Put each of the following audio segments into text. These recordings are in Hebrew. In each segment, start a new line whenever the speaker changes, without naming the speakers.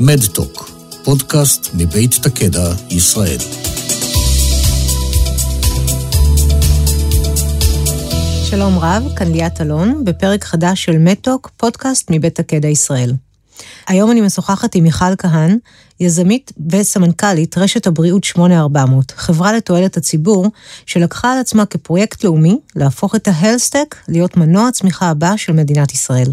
מדטוק, פודקאסט מבית תקדע, ישראל.
שלום רב, כאן ליאת אלון, בפרק חדש של מדטוק, פודקאסט מבית תקדע, ישראל. היום אני משוחחת עם מיכל כהן, יזמית וסמנכ"לית רשת הבריאות 8400, חברה לתועלת הציבור, שלקחה על עצמה כפרויקט לאומי להפוך את ההלסטק להיות מנוע הצמיחה הבא של מדינת ישראל.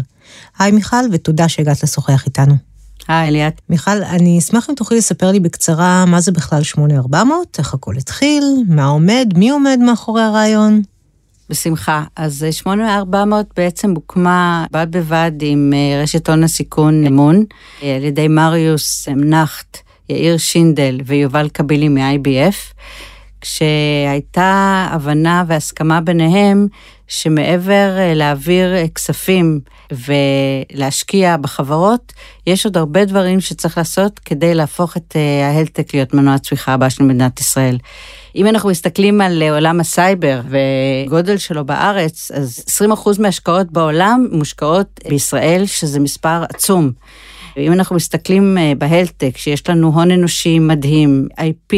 היי מיכל, ותודה שהגעת לשוחח איתנו.
היי ליאת.
מיכל, אני אשמח אם תוכלי לספר לי בקצרה מה זה בכלל 8400, איך הכל התחיל, מה עומד, מי עומד מאחורי הרעיון.
בשמחה. אז 8400 בעצם הוקמה בד בבד עם אה, רשת הון הסיכון אמון, אה, על ידי מריוס נחט, יאיר שינדל ויובל קבילי מ-IBF, כשהייתה הבנה והסכמה ביניהם שמעבר אה, להעביר כספים ולהשקיע בחברות, יש עוד הרבה דברים שצריך לעשות כדי להפוך את ההלטק להיות מנוע הצמיחה הבא של מדינת ישראל. אם אנחנו מסתכלים על אה, עולם הסייבר וגודל שלו בארץ, אז 20% מהשקעות בעולם מושקעות בישראל, שזה מספר עצום. ואם אנחנו מסתכלים אה, בהלטק, שיש לנו הון אנושי מדהים, IP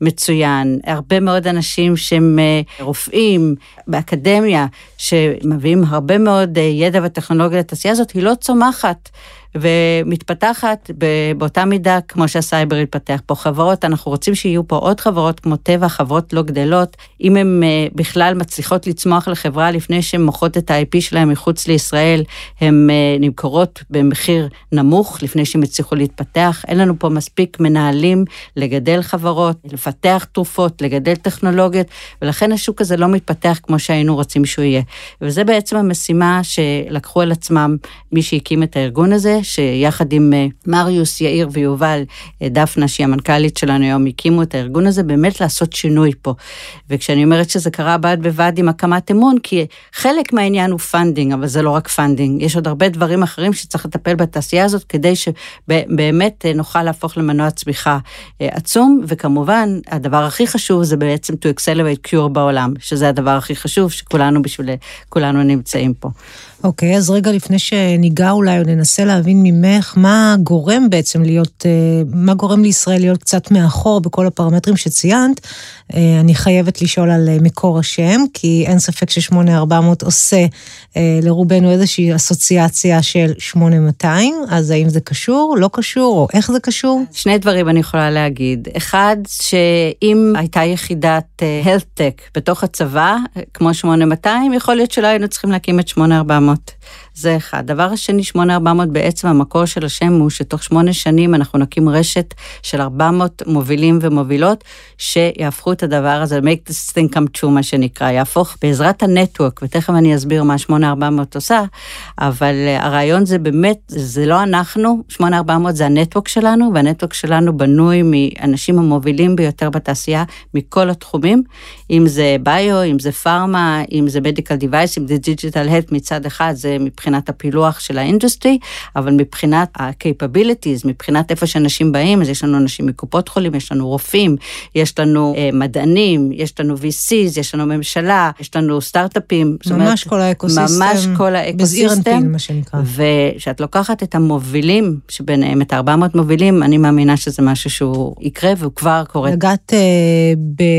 מצוין, הרבה מאוד אנשים שהם אה, רופאים באקדמיה, שמביאים הרבה מאוד ידע וטכנולוגיה לתעשייה הזאת, היא לא צומחת. ומתפתחת באותה מידה כמו שהסייבר התפתח פה. חברות, אנחנו רוצים שיהיו פה עוד חברות כמו טבע, חברות לא גדלות, אם הן אה, בכלל מצליחות לצמוח לחברה לפני שהן מוכרות את ה-IP שלהן מחוץ לישראל, הן אה, נמכרות במחיר נמוך לפני שהן הצליחו להתפתח. אין לנו פה מספיק מנהלים לגדל חברות, לפתח תרופות, לגדל טכנולוגיות, ולכן השוק הזה לא מתפתח כמו שהיינו רוצים שהוא יהיה. וזה בעצם המשימה שלקחו על עצמם מי שהקים את הארגון הזה, שיחד עם אה, מריוס, יאיר ויובל, אה, דפנה, שהיא המנכ"לית שלנו היום, הקימו את הארגון הזה, באמת לעשות שינוי פה. וכשאני אומרת שזה קרה בד בבד עם הקמת אמון, כי חלק מהעניין הוא funding, אבל זה לא רק funding, יש עוד הרבה דברים אחרים שצריך לטפל בתעשייה הזאת, כדי שבאמת אה, נוכל להפוך למנוע צמיחה עצום, וכמובן, הדבר הכי חשוב זה בעצם to accelerate cure בעולם, שזה הדבר הכי חשוב, שכולנו בשביל, כולנו נמצאים פה.
אוקיי, okay, אז רגע לפני שניגע אולי או ננסה להבין ממך מה גורם בעצם להיות, אה, מה גורם לישראל להיות קצת מאחור בכל הפרמטרים שציינת, אה, אני חייבת לשאול על אה, מקור השם, כי אין ספק ש-8400 עושה לרובנו איזושהי אסוציאציה של 8200, אז האם זה קשור, לא קשור, או איך זה קשור?
שני דברים אני יכולה להגיד. אחד, שאם הייתה יחידת tech בתוך הצבא, כמו 8200, יכול להיות שלא היינו צריכים להקים את 8400. 400. זה אחד. הדבר השני, 8400 בעצם המקור של השם הוא שתוך שמונה שנים אנחנו נקים רשת של 400 מובילים ומובילות, שיהפכו את הדבר הזה, make this thing come true מה שנקרא, יהפוך בעזרת הנטוורק, ותכף אני אסביר מה 8400 עושה, אבל אה, הרעיון זה באמת, זה לא אנחנו, 8400 זה ה-network שלנו, וה-network שלנו בנוי מאנשים המובילים ביותר בתעשייה, מכל התחומים, אם זה ביו, אם זה פארמה, אם זה medical device, אם זה digital health מצד אחד, זה מבחינת הפילוח של ה-industry, אבל מבחינת ה-capabilities, מבחינת איפה שאנשים באים, אז יש לנו אנשים מקופות חולים, יש לנו רופאים, יש לנו אה, מדענים, יש לנו VCs, יש לנו ממשלה, יש לנו סטארט-אפים.
ממש אומרת, כל האקוסיסטם.
ממש כל האקוסיסטם.
מה שנקרא.
וכשאת לוקחת את המובילים שביניהם, את 400 מובילים, אני מאמינה שזה משהו שהוא יקרה והוא כבר קורה.
נגעת אה,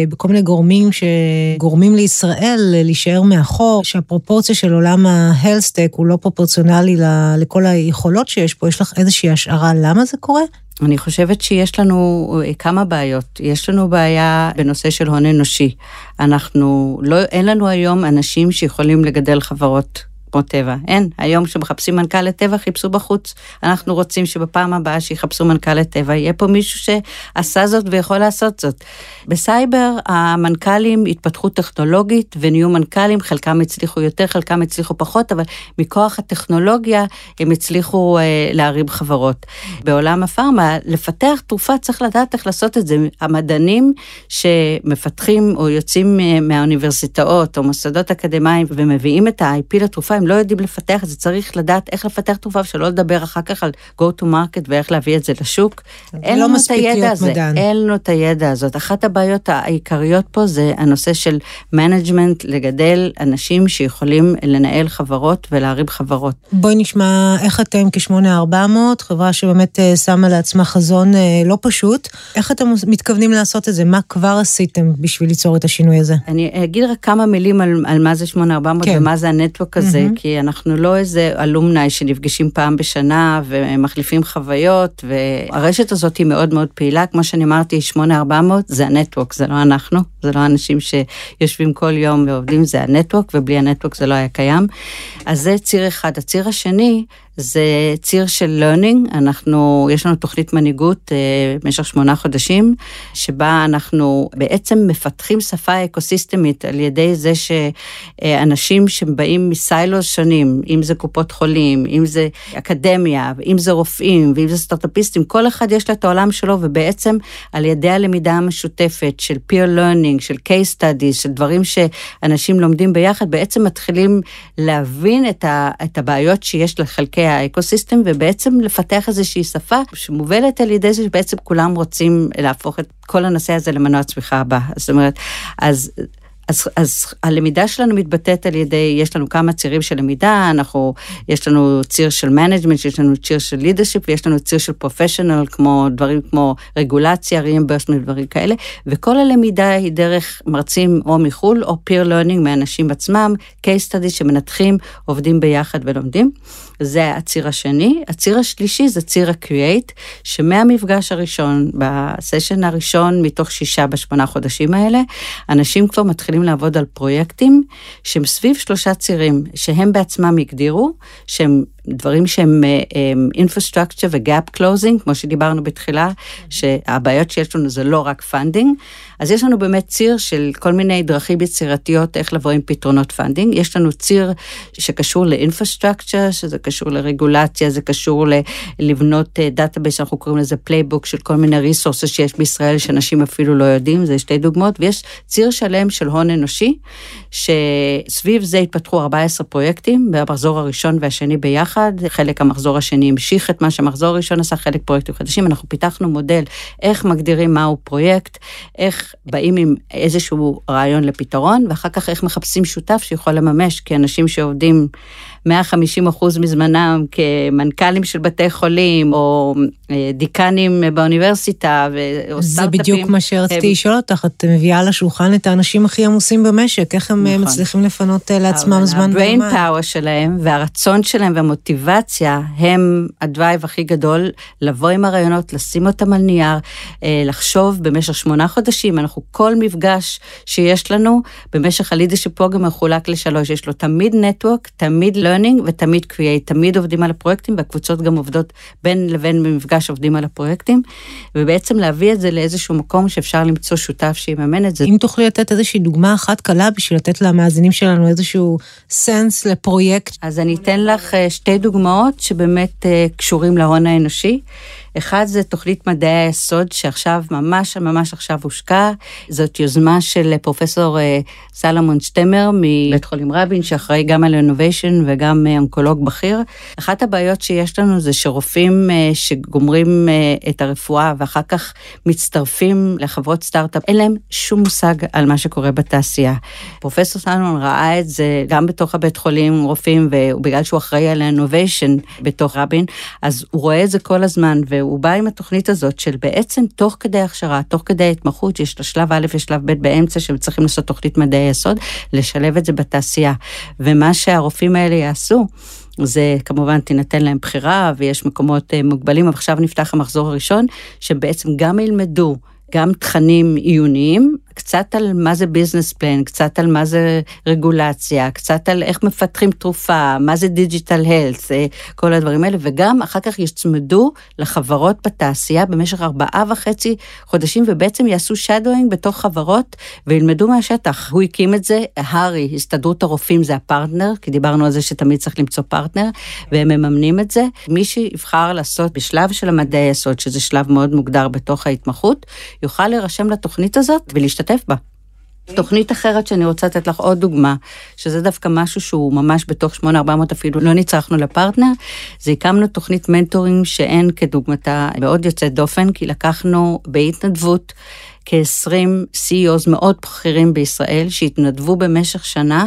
בכל מיני גורמים שגורמים לישראל להישאר מאחור, שהפרופורציה של עולם ההלסטק הוא לא פרופורציונלי לכל היכולות שיש פה, יש לך איזושהי השערה למה זה קורה?
אני חושבת שיש לנו אה, כמה בעיות. יש לנו בעיה בנושא של הון אנושי. אנחנו, לא, אין לנו היום אנשים שיכולים לגדל חברות כמו טבע. אין, היום כשמחפשים מנכ"ל לטבע, חיפשו בחוץ. אנחנו רוצים שבפעם הבאה שיחפשו מנכ"ל לטבע, יהיה פה מישהו שעשה זאת ויכול לעשות זאת. בסייבר המנכ"לים התפתחו טכנולוגית ונהיו מנכ"לים, חלקם הצליחו יותר, חלקם הצליחו פחות, אבל מכוח הטכנולוגיה הם הצליחו אה, להרים חברות. בעולם הפארמה, לפתח תרופה צריך לדעת איך לעשות את זה. המדענים שמפתחים או יוצאים אה, מהאוניברסיטאות או מוסדות אקדמיים ומביאים את ה-IP לתרופה, הם לא יודעים לפתח את זה, צריך לדעת איך לפתח תרופה, ושלא לדבר אחר כך על go to market ואיך להביא את זה לשוק. אין
לא
לנו את הידע הזה,
מדען.
אין לנו את הידע הזאת. אחת הבעיות העיקריות פה זה הנושא של management, לגדל אנשים שיכולים לנהל חברות ולהרים חברות.
בואי נשמע איך אתם כ-8400, חברה שבאמת אה, שמה לעצמה חזון אה, לא פשוט, איך אתם מתכוונים לעשות את זה? מה כבר עשיתם בשביל ליצור את השינוי הזה?
אני אגיד רק כמה מילים על, על מה זה 8400
כן.
ומה זה ה-network הזה. כי אנחנו לא איזה alumni שנפגשים פעם בשנה ומחליפים חוויות, והרשת הזאת היא מאוד מאוד פעילה, כמו שאני אמרתי, 8400 זה ה-network, זה לא אנחנו, זה לא אנשים שיושבים כל יום ועובדים, זה ה-network, ובלי ה-network זה לא היה קיים. אז זה ציר אחד. הציר השני, זה ציר של learning, אנחנו, יש לנו תוכנית מנהיגות אה, במשך שמונה חודשים, שבה אנחנו בעצם מפתחים שפה אקוסיסטמית על ידי זה שאנשים שבאים מסיילוס שונים, אם זה קופות חולים, אם זה אקדמיה, אם זה רופאים, ואם זה סטארט-אפיסטים, כל אחד יש לה את העולם שלו, ובעצם על ידי הלמידה המשותפת של peer learning, של case studies, של דברים שאנשים לומדים ביחד, בעצם מתחילים להבין את, ה, את הבעיות שיש לחלקי האקוסיסטם, ובעצם לפתח איזושהי שפה שמובלת על ידי זה שבעצם כולם רוצים להפוך את כל הנושא הזה למנוע צמיחה הבא. זאת אומרת, אז... אז, אז הלמידה שלנו מתבטאת על ידי, יש לנו כמה צירים של למידה, אנחנו, יש לנו ציר של management, יש לנו ציר של leadership, ויש לנו ציר של professional, כמו דברים כמו רגולציה, reimbursement, דברים כאלה, וכל הלמידה היא דרך מרצים או מחו"ל, או peer learning מאנשים עצמם, case studies שמנתחים, עובדים ביחד ולומדים. זה הציר השני. הציר השלישי זה ציר ה-Create, שמהמפגש הראשון, בסשן הראשון מתוך שישה בשמונה חודשים האלה, אנשים כבר מתחילים לעבוד על פרויקטים שהם סביב שלושה צירים, שהם בעצמם הגדירו, שהם דברים שהם infrastructure ו-gap closing, כמו שדיברנו בתחילה, שהבעיות שיש לנו זה לא רק funding, אז יש לנו באמת ציר של כל מיני דרכים יצירתיות איך לבוא עם פתרונות funding, יש לנו ציר שקשור ל-infrastructure, שזה קשור לרגולציה, זה קשור ל- לבנות database, אנחנו קוראים לזה playbook של כל מיני resources שיש בישראל שאנשים אפילו לא יודעים, זה שתי דוגמאות, ויש ציר שלם של הון אנושי, שסביב זה התפתחו 14 פרויקטים, במחזור הראשון והשני ביחד, חלק המחזור השני המשיך את מה שהמחזור הראשון עשה, חלק פרויקטים חדשים, אנחנו פיתחנו מודל איך מגדירים מהו פרויקט, איך באים עם איזשהו רעיון לפתרון, ואחר כך איך מחפשים שותף שיכול לממש, כי אנשים שעובדים 150 אחוז מזמנם כמנכ"לים של בתי חולים, או אה, דיקנים באוניברסיטה, או
זה
סטארט-אפים.
בדיוק מה שרציתי לשאול אותך, את מביאה לשולחן את האנשים הכי עמוסים במשק, איך הם אה,
נכון.
מצליחים לפנות אה, לעצמם זמן
ה-brain
בזמן?
power שלהם והרצון שלהם והמוטיבציה הם הדרייב הכי גדול, לבוא עם הרעיונות, לשים אותם על נייר, לחשוב במשך שמונה חודשים, אנחנו כל מפגש שיש לנו, במשך הלידרשיפ פרוגרם מחולק לשלוש, יש לו תמיד נטוורק, תמיד learning ותמיד create, תמיד עובדים על הפרויקטים, והקבוצות גם עובדות בין לבין במפגש עובדים על הפרויקטים, ובעצם להביא את זה לאיזשהו מקום שאפשר למצוא שותף שיממן את זה.
אם תוכלי לתת איזושהי דוגמה אחת קלה בשביל לתת למאזינים שלנו איזשהו סנס לפרויקט.
אז אני אתן לך אה, שתי דוגמאות שבאמת אה, קשורים להון האנושי. אחד זה תוכנית מדעי היסוד שעכשיו, ממש ממש עכשיו הושקה. זאת יוזמה של פרופסור אה, סלומון שטמר מבית חולים רבין, שאחראי גם על innovation וגם אה, אונקולוג בכיר. אחת הבעיות שיש לנו זה שרופאים אה, שגומרים אה, את הרפואה ואחר כך מצטרפים לחברות סטארט-אפ, אין להם שום מושג על מה שקורה בתעשייה. פרופסור סלומון ראה את זה גם בתוך הבית חולים רופאים, ובגלל שהוא אחראי על ה innovation בתוך רבין, אז הוא רואה את זה כל הזמן, בא עם התוכנית הזאת של בעצם תוך כדי הכשרה, תוך כדי ההתמחות, יש את השלב א' ושלב ב' באמצע, שהם צריכים לעשות תוכנית מדעי יסוד, לשלב את זה בתעשייה. ומה שהרופאים האלה יעשו, זה כמובן תינתן להם בחירה ויש מקומות אה, מוגבלים, אבל עכשיו נפתח המחזור הראשון, שבעצם גם ילמדו גם תכנים עיוניים, קצת על מה זה ביזנס פלן, קצת על מה זה רגולציה, קצת על איך מפתחים תרופה, מה זה digital health, כל הדברים האלה, וגם אחר כך יצמדו לחברות בתעשייה במשך ארבעה וחצי חודשים, ובעצם יעשו shadowing בתוך חברות וילמדו מהשטח. הוא הקים את זה, הר"י, הסתדרות הרופאים זה הפרטנר, כי דיברנו על זה שתמיד צריך למצוא פרטנר, והם מממנים את זה. מי שיבחר לעשות בשלב של המדעי היסוד, שזה שלב מאוד מוגדר בתוך ההתמחות, יוכל להירשם לתוכנית הזאת ולהשתתף בה. תוכנית אחרת שאני רוצה לתת לך עוד דוגמה, שזה דווקא משהו שהוא ממש בתוך 8400 אפילו, לא נצרכנו לפרטנר, זה הקמנו תוכנית מנטורים שאין כדוגמתה, מאוד יוצאת דופן, כי לקחנו בהתנדבות כ-20 CEOs מאוד בכירים בישראל שהתנדבו במשך שנה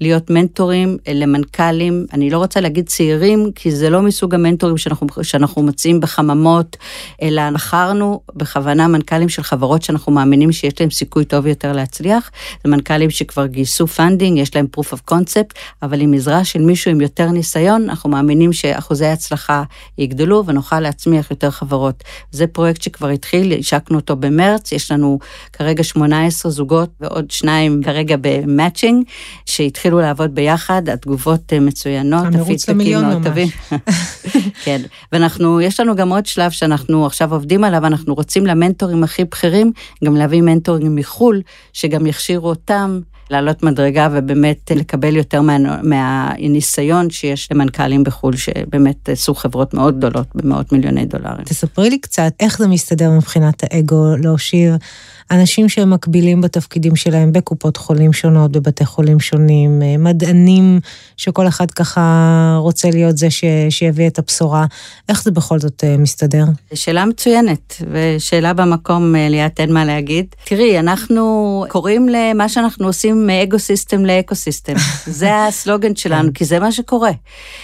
להיות מנטורים למנכ"לים, אני לא רוצה להגיד צעירים, כי זה לא מסוג המנטורים שאנחנו, שאנחנו מוצאים בחממות, אלא בחרנו בכוונה מנכ"לים של חברות שאנחנו מאמינים שיש להם סיכוי טוב יותר להצליח. זה מנכ"לים שכבר גייסו funding, יש להם proof of concept, אבל עם עזרה של מישהו עם יותר ניסיון, אנחנו מאמינים שאחוזי ההצלחה יגדלו ונוכל להצמיח יותר חברות. זה פרויקט שכבר התחיל, השקנו אותו במרץ, יש לנו כרגע 18 זוגות ועוד שניים כרגע ב matching, שהתחילו לעבוד ביחד, התגובות אה, מצוינות,
למיליון ממש. טובים.
כן, ואנחנו, יש לנו גם עוד שלב שאנחנו עכשיו עובדים עליו, אנחנו רוצים למנטורים הכי בכירים, גם להביא מנטורים מחו"ל, שגם יכשירו אותם. לעלות מדרגה ובאמת לקבל יותר מה, מהניסיון שיש למנכ"לים בחו"ל, שבאמת עשו חברות מאוד גדולות במאות מיליוני דולרים.
תספרי לי קצת איך זה מסתדר מבחינת האגו להושיב אנשים שהם מקבילים בתפקידים שלהם בקופות חולים שונות, בבתי חולים שונים, אה, מדענים שכל אחד ככה רוצה להיות זה ש... שיביא את הבשורה. איך זה בכל זאת אה, מסתדר?
שאלה מצוינת, ושאלה במקום, אה, ליאת, אין מה להגיד. תראי, אנחנו קוראים למה שאנחנו עושים מ ego system ל eco system. זה הסלוגן שלנו, כי זה מה שקורה.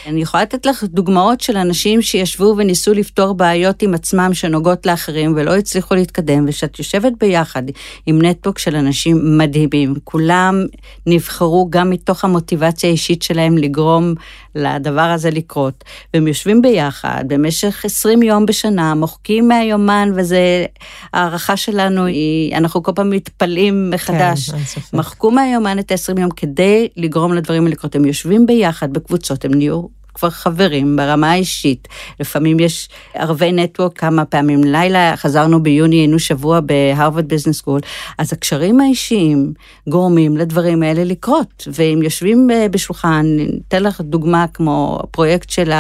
אני יכולה לתת לך דוגמאות של אנשים שישבו וניסו לפתור בעיות עם עצמם שנוגעות לאחרים ולא הצליחו להתקדם, ושאת יושבת ביחד. ביחד עם network של אנשים מדהימים. כולם נבחרו גם מתוך המוטיבציה האישית שלהם לגרום לדבר הזה לקרות. והם יושבים ביחד במשך 20 יום בשנה, מוחקים מהיומן, וזה, הערכה שלנו היא, אנחנו כל פעם מתפלאים מחדש. כן, מחקו מהיומן את ה-20 יום כדי לגרום לדברים לקרות. הם יושבים ביחד בקבוצות, הם נהיו כבר חברים ברמה האישית. לפעמים יש ערבי network כמה פעמים לילה, חזרנו ביוני, היינו שבוע ב Harvard Business School, אז הקשרים האישיים גורמים לדברים האלה לקרות, והם יושבים אה, בשולחן, אתן לך דוגמה כמו פרויקט של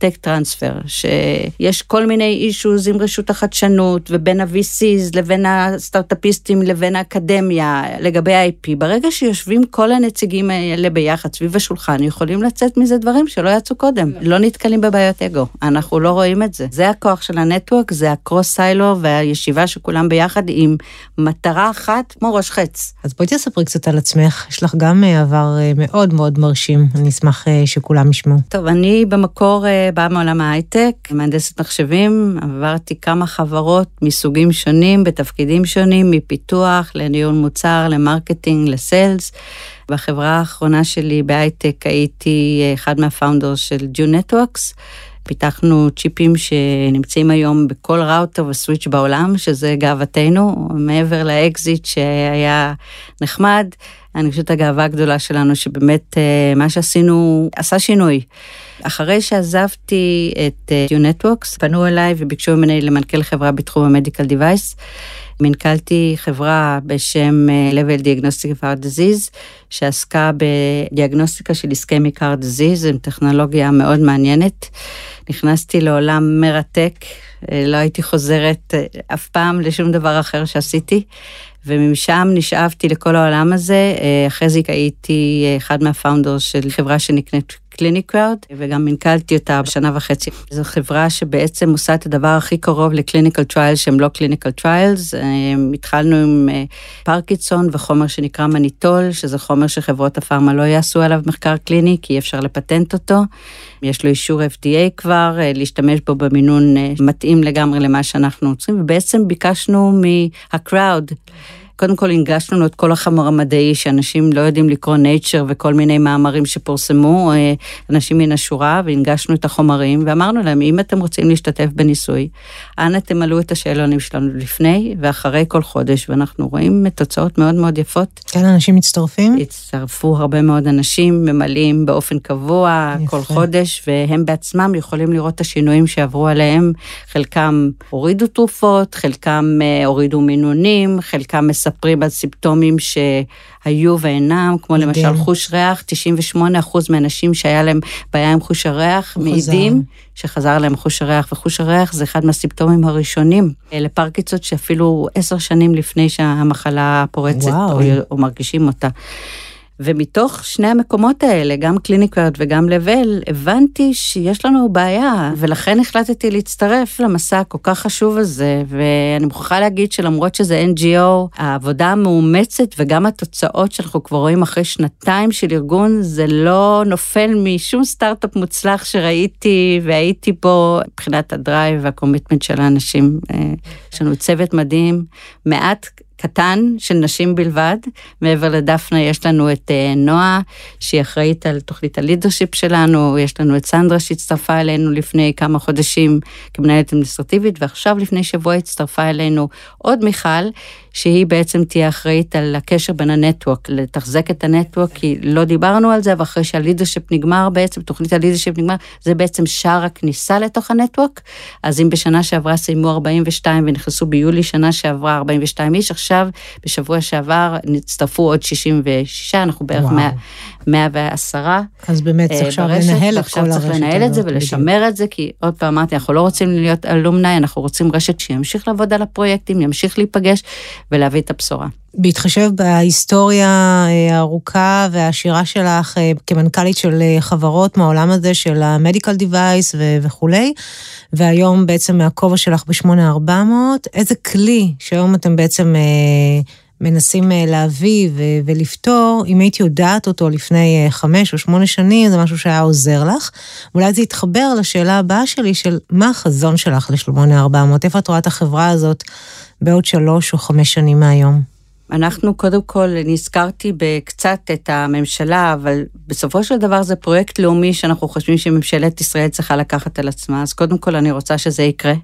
טק טרנספר, שיש כל מיני אישוז עם רשות החדשנות ובין ה-VCs לבין הסטארט-אפיסטים לבין האקדמיה לגבי ה-IP. ברגע שיושבים כל הנציגים האלה ביחד סביב השולחן, יכולים לצאת מזה דברים שלא יצאו קודם. לא נתקלים בבעיות אגו, אנחנו לא רואים את זה. זה הכוח של הנטוורק, זה הקרוס סיילו והישיבה שכולם ביחד עם מטרה אחת כמו ראש חץ.
אז בואי תספרי קצת על עצמך, יש לך גם אה, עבר אה, מאוד מאוד מרשים, אני אשמח אה, שכולם ישמעו.
טוב, אני במקור באה מעולם ההייטק, מהנדסת מחשבים, עברתי כמה חברות מסוגים שונים, בתפקידים שונים, מפיתוח לניהול מוצר, ל marketing, ל sales. בחברה האחרונה שלי בהייטק הייתי אחד מה founders של Dune Networks. פיתחנו צ'יפים שנמצאים היום בכל router ו switch בעולם, שזה גאוותנו, מעבר לאקזיט שהיה נחמד. אני חושבת הגאווה הגדולה שלנו, שבאמת אה, מה שעשינו עשה שינוי. אחרי שעזבתי את אה, U Networks, פנו אליי וביקשו ממני למנכ"ל חברה בתחום המדיקל דיווייס. מנכ"לתי חברה בשם אה, Level Diagnostic of Heart Disease, שעסקה בדיאגנוסטיקה של איסקמיק Heart Disease, עם טכנולוגיה מאוד מעניינת. נכנסתי לעולם מרתק, לא הייתי חוזרת אף פעם לשום דבר אחר שעשיתי. ומשם נשאבתי לכל העולם הזה. אה, אחרי זה הייתי אה, אחד מה founders של חברה שנקראת Clinicrowd, וגם מנכ"לתי אותה בשנה וחצי. זו חברה שבעצם עושה את הדבר הכי קרוב ל clinical trials שהם לא clinical trials. אה, התחלנו עם פרקינסון וחומר שנקרא מניטול, שזה חומר שחברות הפארמה לא יעשו עליו מחקר קליני, כי אי אפשר לפטנט אותו. יש לו אישור FDA כבר, להשתמש בו במינון מתאים לגמרי למה שאנחנו רוצים, ובעצם ביקשנו מה-crowd. קודם כל הנגשנו לנו את כל החמור המדעי, שאנשים לא יודעים לקרוא nature וכל מיני מאמרים שפורסמו, אה, אנשים מן השורה, והנגשנו את החומרים, ואמרנו להם, אם אתם רוצים להשתתף בניסוי, אנא תמלאו את השאלונים שלנו לפני ואחרי כל חודש, ואנחנו רואים תוצאות מאוד מאוד יפות.
כן, אנשים מצטרפים?
הצטרפו הרבה מאוד אנשים, ממלאים באופן קבוע יפה. כל חודש, והם בעצמם יכולים לראות את השינויים שעברו עליהם. חלקם הורידו תרופות, חלקם אה, הורידו מינונים, חלקם מספרים. מספרים על סימפטומים שהיו ואינם, כמו
מדהים.
למשל חוש ריח, 98% מהאנשים שהיה להם בעיה עם חוש הריח. מעידים שחזר להם חוש הריח, וחוש הריח זה אחד מהסימפטומים הראשונים אה, לפרקינסון, שאפילו עשר שנים לפני שהמחלה פורצת,
וואו.
או, או מרגישים אותה. ומתוך שני המקומות האלה, גם קליניקרד וגם לבל, הבנתי שיש לנו בעיה, ולכן החלטתי להצטרף למסע הכל כך חשוב הזה, ואני מוכרחה להגיד שלמרות שזה NGO, העבודה המאומצת וגם התוצאות שאנחנו כבר רואים אחרי שנתיים של ארגון, זה לא נופל משום סטארט-אפ מוצלח שראיתי והייתי בו, מבחינת ה drive וה commitment של האנשים. אה, יש לנו צוות מדהים, מאוד קטן של נשים בלבד. מעבר לדפנה יש לנו את אה, נועה, שהיא אחראית על תוכנית ה leadership שלנו, יש לנו את סנדרה שהצטרפה אלינו לפני כמה חודשים כמנהלת אדמיניסטרטיבית, ועכשיו לפני שבוע הצטרפה אלינו עוד מיכל, שהיא בעצם תהיה אחראית על הקשר בין ה network, לתחזק את ה network, כי לא דיברנו על זה, ואחרי שה leadership נגמר בעצם, תוכנית ה leadership נגמר, זה בעצם שער הכניסה לתוך הנטוורק. אז אם בשנה שעברה סיימו 42 ונכנסו ביולי שנה שעברה 42 איש, עכשיו, בשבוע שעבר, הצטרפו עוד 66, אנחנו בערך
וואו.
100, 110.
אז באמת צריך
אה,
עכשיו לנהל את כל הרשת
צריך לנהל את זה
הזאת,
ולשמר את זה, כי עוד פעם אמרתי, אנחנו לא רוצים להיות אלומני, אנחנו רוצים רשת שימשיך לעבוד על הפרויקטים, ימשיך להיפגש ולהביא את הבשורה.
בהתחשב בהיסטוריה אה, הארוכה והעשירה שלך אה, כמנכ"לית של אה, חברות מהעולם הזה של device ו- וכולי, והיום בעצם מהכובע שלך ב-8400, איזה כלי שהיום אתם בעצם מנסים אה, להביא ו- ולפתור, אם הייתי יודעת אותו לפני אה, חמש או שמונה שנים, זה משהו שהיה עוזר לך. אולי זה יתחבר לשאלה הבאה שלי של מה החזון שלך ל-8400, איפה את רואה את החברה הזאת בעוד שלוש או חמש שנים מהיום?
אנחנו קודם כל, נזכרתי בקצת את הממשלה, אבל בסופו של דבר זה פרויקט לאומי שאנחנו חושבים שממשלת ישראל צריכה לקחת על עצמה, אז קודם כל אני רוצה שזה יקרה,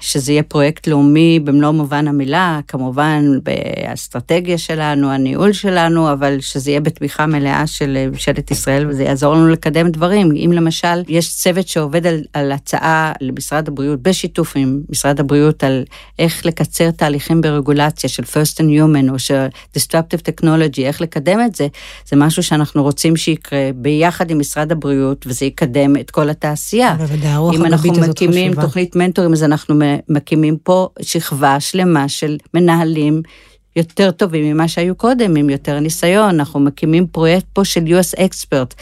שזה יהיה פרויקט לאומי במלוא מובן המילה, כמובן באסטרטגיה שלנו, הניהול שלנו, אבל שזה יהיה בתמיכה מלאה של ממשלת ישראל, וזה יעזור לנו לקדם דברים. אם למשל יש צוות שעובד על, על הצעה למשרד הבריאות, בשיתוף עם משרד הבריאות, על איך לקצר תהליכים ברגולציה של first and human, או של disruptive technology, איך לקדם את זה, זה משהו שאנחנו רוצים שיקרה ביחד עם משרד הבריאות, וזה יקדם את כל התעשייה.
בוודאי, הרוח
אם אנחנו מקימים. תוכנית מנטורים, אז אנחנו מקימים פה שכבה שלמה של מנהלים. יותר טובים ממה שהיו קודם, עם יותר ניסיון. אנחנו מקימים פרויקט פה של US Expert,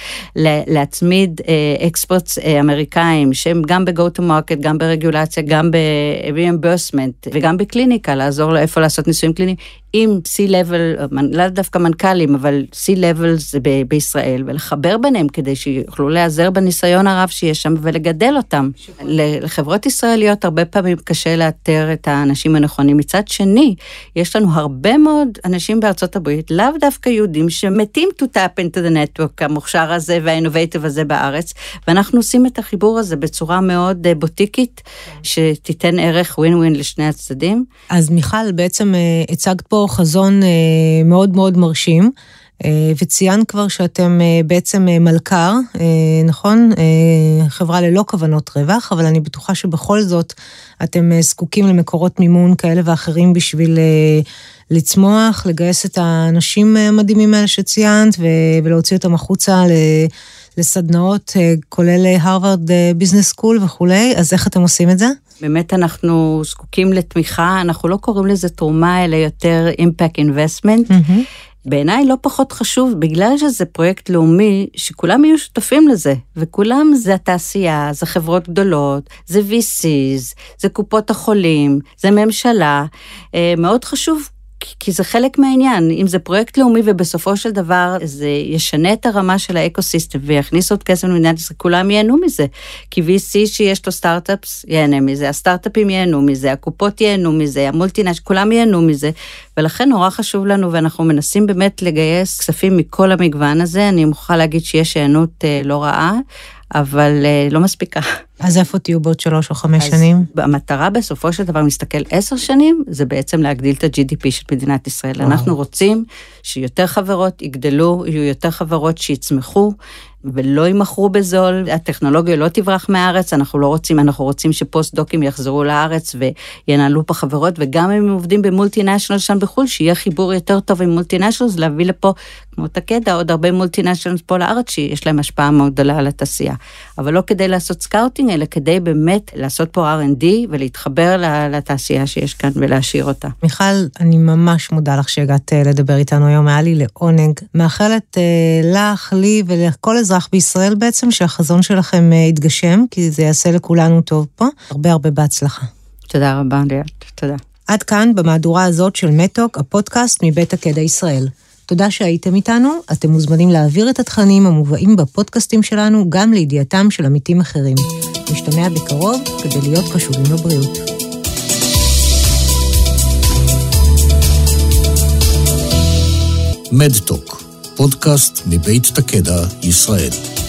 להצמיד אקספרטס אמריקאים, שהם גם ב-go to market, גם ברגולציה, גם ב-reimbursement וגם בקליניקה, לעזור לו איפה לעשות ניסויים קליניים, עם C-Level, לאו דווקא מנכ"לים, אבל C-Level זה ב- בישראל, ולחבר ביניהם כדי שיוכלו להיעזר בניסיון הרב שיש שם ולגדל אותם. לחברות ישראליות הרבה פעמים קשה לאתר את האנשים הנכונים. מצד שני, יש לנו הרבה מאוד אנשים בארצות הברית, לאו דווקא יהודים, שמתים to tap into the network המוכשר הזה והאינובייטיב הזה בארץ, ואנחנו עושים את החיבור הזה בצורה מאוד אה, בוטיקית, שתיתן ערך ווין ווין לשני הצדדים.
אז מיכל, בעצם אה, הצגת פה חזון אה, מאוד מאוד מרשים, אה, וציינת כבר שאתם אה, בעצם מלכ"ר, נכון? חברה ללא כוונות רווח, אבל אני בטוחה שבכל זאת אתם זקוקים למקורות מימון כאלה ואחרים בשביל לצמוח, לגייס את האנשים המדהימים האלה שציינת, ולהוציא אותם החוצה. לסדנאות, כולל Harvard Business School וכולי, אז איך אתם עושים את זה?
באמת אנחנו זקוקים לתמיכה, אנחנו לא קוראים לזה תרומה, אלא יותר impact investment. בעיניי לא פחות חשוב, בגלל שזה פרויקט לאומי, שכולם יהיו שותפים לזה, וכולם זה התעשייה, זה חברות גדולות, זה VCs, זה קופות החולים, זה ממשלה, אה, מאוד חשוב. כי זה חלק מהעניין, אם זה פרויקט לאומי ובסופו של דבר זה ישנה את הרמה של האקוסיסטם ויכניס עוד כסף למדינת ישראל, כולם ייהנו מזה. כי VC שיש לו סטארט-אפס ייהנה מזה, הסטארט-אפים ייהנו מזה, הקופות ייהנו מזה, המולטינש, כולם ייהנו מזה, ולכן נורא חשוב לנו ואנחנו מנסים באמת לגייס כספים מכל המגוון הזה, אני מוכרחה להגיד שיש היענות אה, לא רעה. אבל uh, לא מספיקה.
אז איפה תהיו בעוד שלוש או חמש שנים?
המטרה בסופו של דבר, מסתכל עשר שנים, זה בעצם להגדיל את ה-GDP של מדינת ישראל.
וואו.
אנחנו רוצים שיותר חברות יגדלו, יהיו יותר חברות שיצמחו, ולא יימכרו בזול, הטכנולוגיה לא תברח מהארץ, אנחנו לא רוצים, אנחנו רוצים שפוסט-דוקים יחזרו לארץ וינהלו פה חברות, וגם אם הם עובדים ב multinational שם בחו"ל, שיהיה חיבור יותר טוב עם multinational, להביא לפה, כמו Takeda, עוד הרבה multinational פה לארץ, שיש להם השפעה מאוד גדולה על התעשייה. אבל לא כדי לעשות scouting, אלא כדי באמת לעשות פה R&D ולהתחבר לתעשייה שיש כאן ולהשאיר אותה.
מיכל, אני ממש מודה לך שהגעת אה, לדבר איתנו היום, היה לי לעונג. מאחלת אה, לך, לי ולכל אזרח בישראל בעצם, שהחזון שלכם אה, יתגשם, כי זה יעשה לכולנו טוב פה. הרבה הרבה בהצלחה.
תודה רבה, ליאת. תודה.
עד כאן במהדורה הזאת של מתוק, הפודקאסט מבית הקדע ישראל. תודה שהייתם איתנו, אתם מוזמנים להעביר את התכנים המובאים בפודקאסטים שלנו גם לידיעתם של עמיתים אחרים. נשתמע בקרוב כדי להיות קשובים לבריאות.
מדטוק, פודקאסט מבית תקדע, ישראל.